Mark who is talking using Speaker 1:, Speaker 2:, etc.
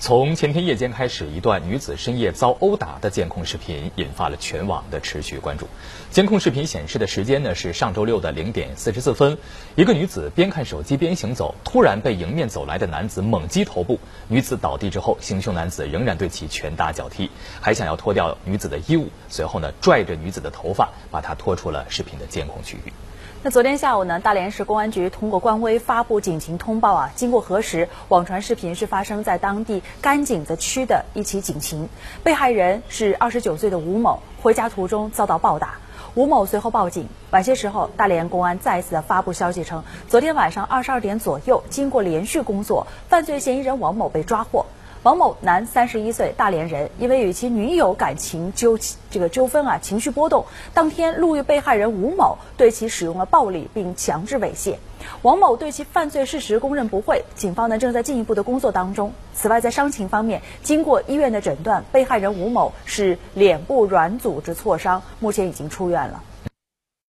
Speaker 1: 从前天夜间开始，一段女子深夜遭殴打的监控视频引发了全网的持续关注。监控视频显示的时间呢是上周六的零点四十四分，一个女子边看手机边行走，突然被迎面走来的男子猛击头部。女子倒地之后，行凶男子仍然对其拳打脚踢，还想要脱掉女子的衣物，随后呢拽着女子的头发，把她拖出了视频的监控区域。
Speaker 2: 那昨天下午呢，大连市公安局通过官微发布警情通报啊，经过核实，网传视频是发生在当地甘井子区的一起警情，被害人是二十九岁的吴某，回家途中遭到暴打，吴某随后报警。晚些时候，大连公安再次发布消息称，昨天晚上二十二点左右，经过连续工作，犯罪嫌疑人王某被抓获。王某，男，三十一岁，大连人，因为与其女友感情纠这个纠纷啊，情绪波动，当天路遇被害人吴某，对其使用了暴力并强制猥亵。王某对其犯罪事实供认不讳，警方呢正在进一步的工作当中。此外，在伤情方面，经过医院的诊断，被害人吴某是脸部软组织挫伤，目前已经出院了。